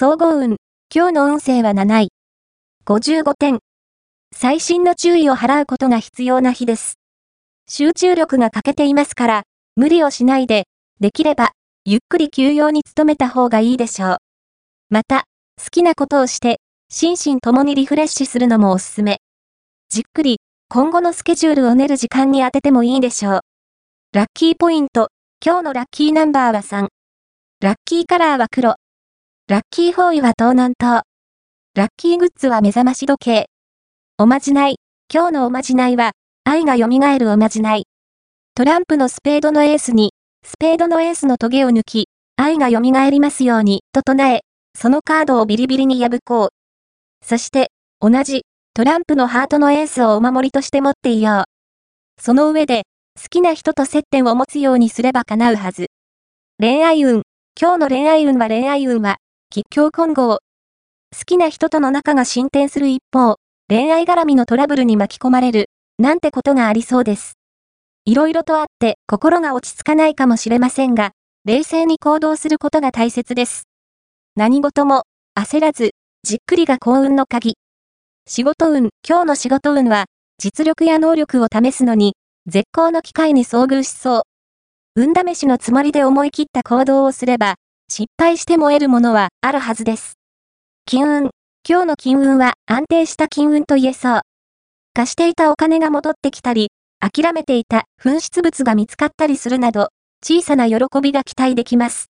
総合運。今日の運勢は7位。55点。最新の注意を払うことが必要な日です。集中力が欠けていますから、無理をしないで、できれば、ゆっくり休養に努めた方がいいでしょう。また、好きなことをして、心身ともにリフレッシュするのもおすすめ。じっくり、今後のスケジュールを練る時間に当ててもいいでしょう。ラッキーポイント。今日のラッキーナンバーは3。ラッキーカラーは黒。ラッキーフォーイは東南東。ラッキーグッズは目覚まし時計。おまじない。今日のおまじないは、愛が蘇るおまじない。トランプのスペードのエースに、スペードのエースのトゲを抜き、愛が蘇りますように、と唱え、そのカードをビリビリに破こう。そして、同じ、トランプのハートのエースをお守りとして持っていよう。その上で、好きな人と接点を持つようにすれば叶うはず。恋愛運。今日の恋愛運は恋愛運は、吉祥混合。好きな人との仲が進展する一方、恋愛絡みのトラブルに巻き込まれる、なんてことがありそうです。いろいろとあって心が落ち着かないかもしれませんが、冷静に行動することが大切です。何事も、焦らず、じっくりが幸運の鍵。仕事運、今日の仕事運は、実力や能力を試すのに、絶好の機会に遭遇しそう。運試しのつもりで思い切った行動をすれば、失敗しても得るものはあるはずです。金運。今日の金運は安定した金運と言えそう。貸していたお金が戻ってきたり、諦めていた紛失物が見つかったりするなど、小さな喜びが期待できます。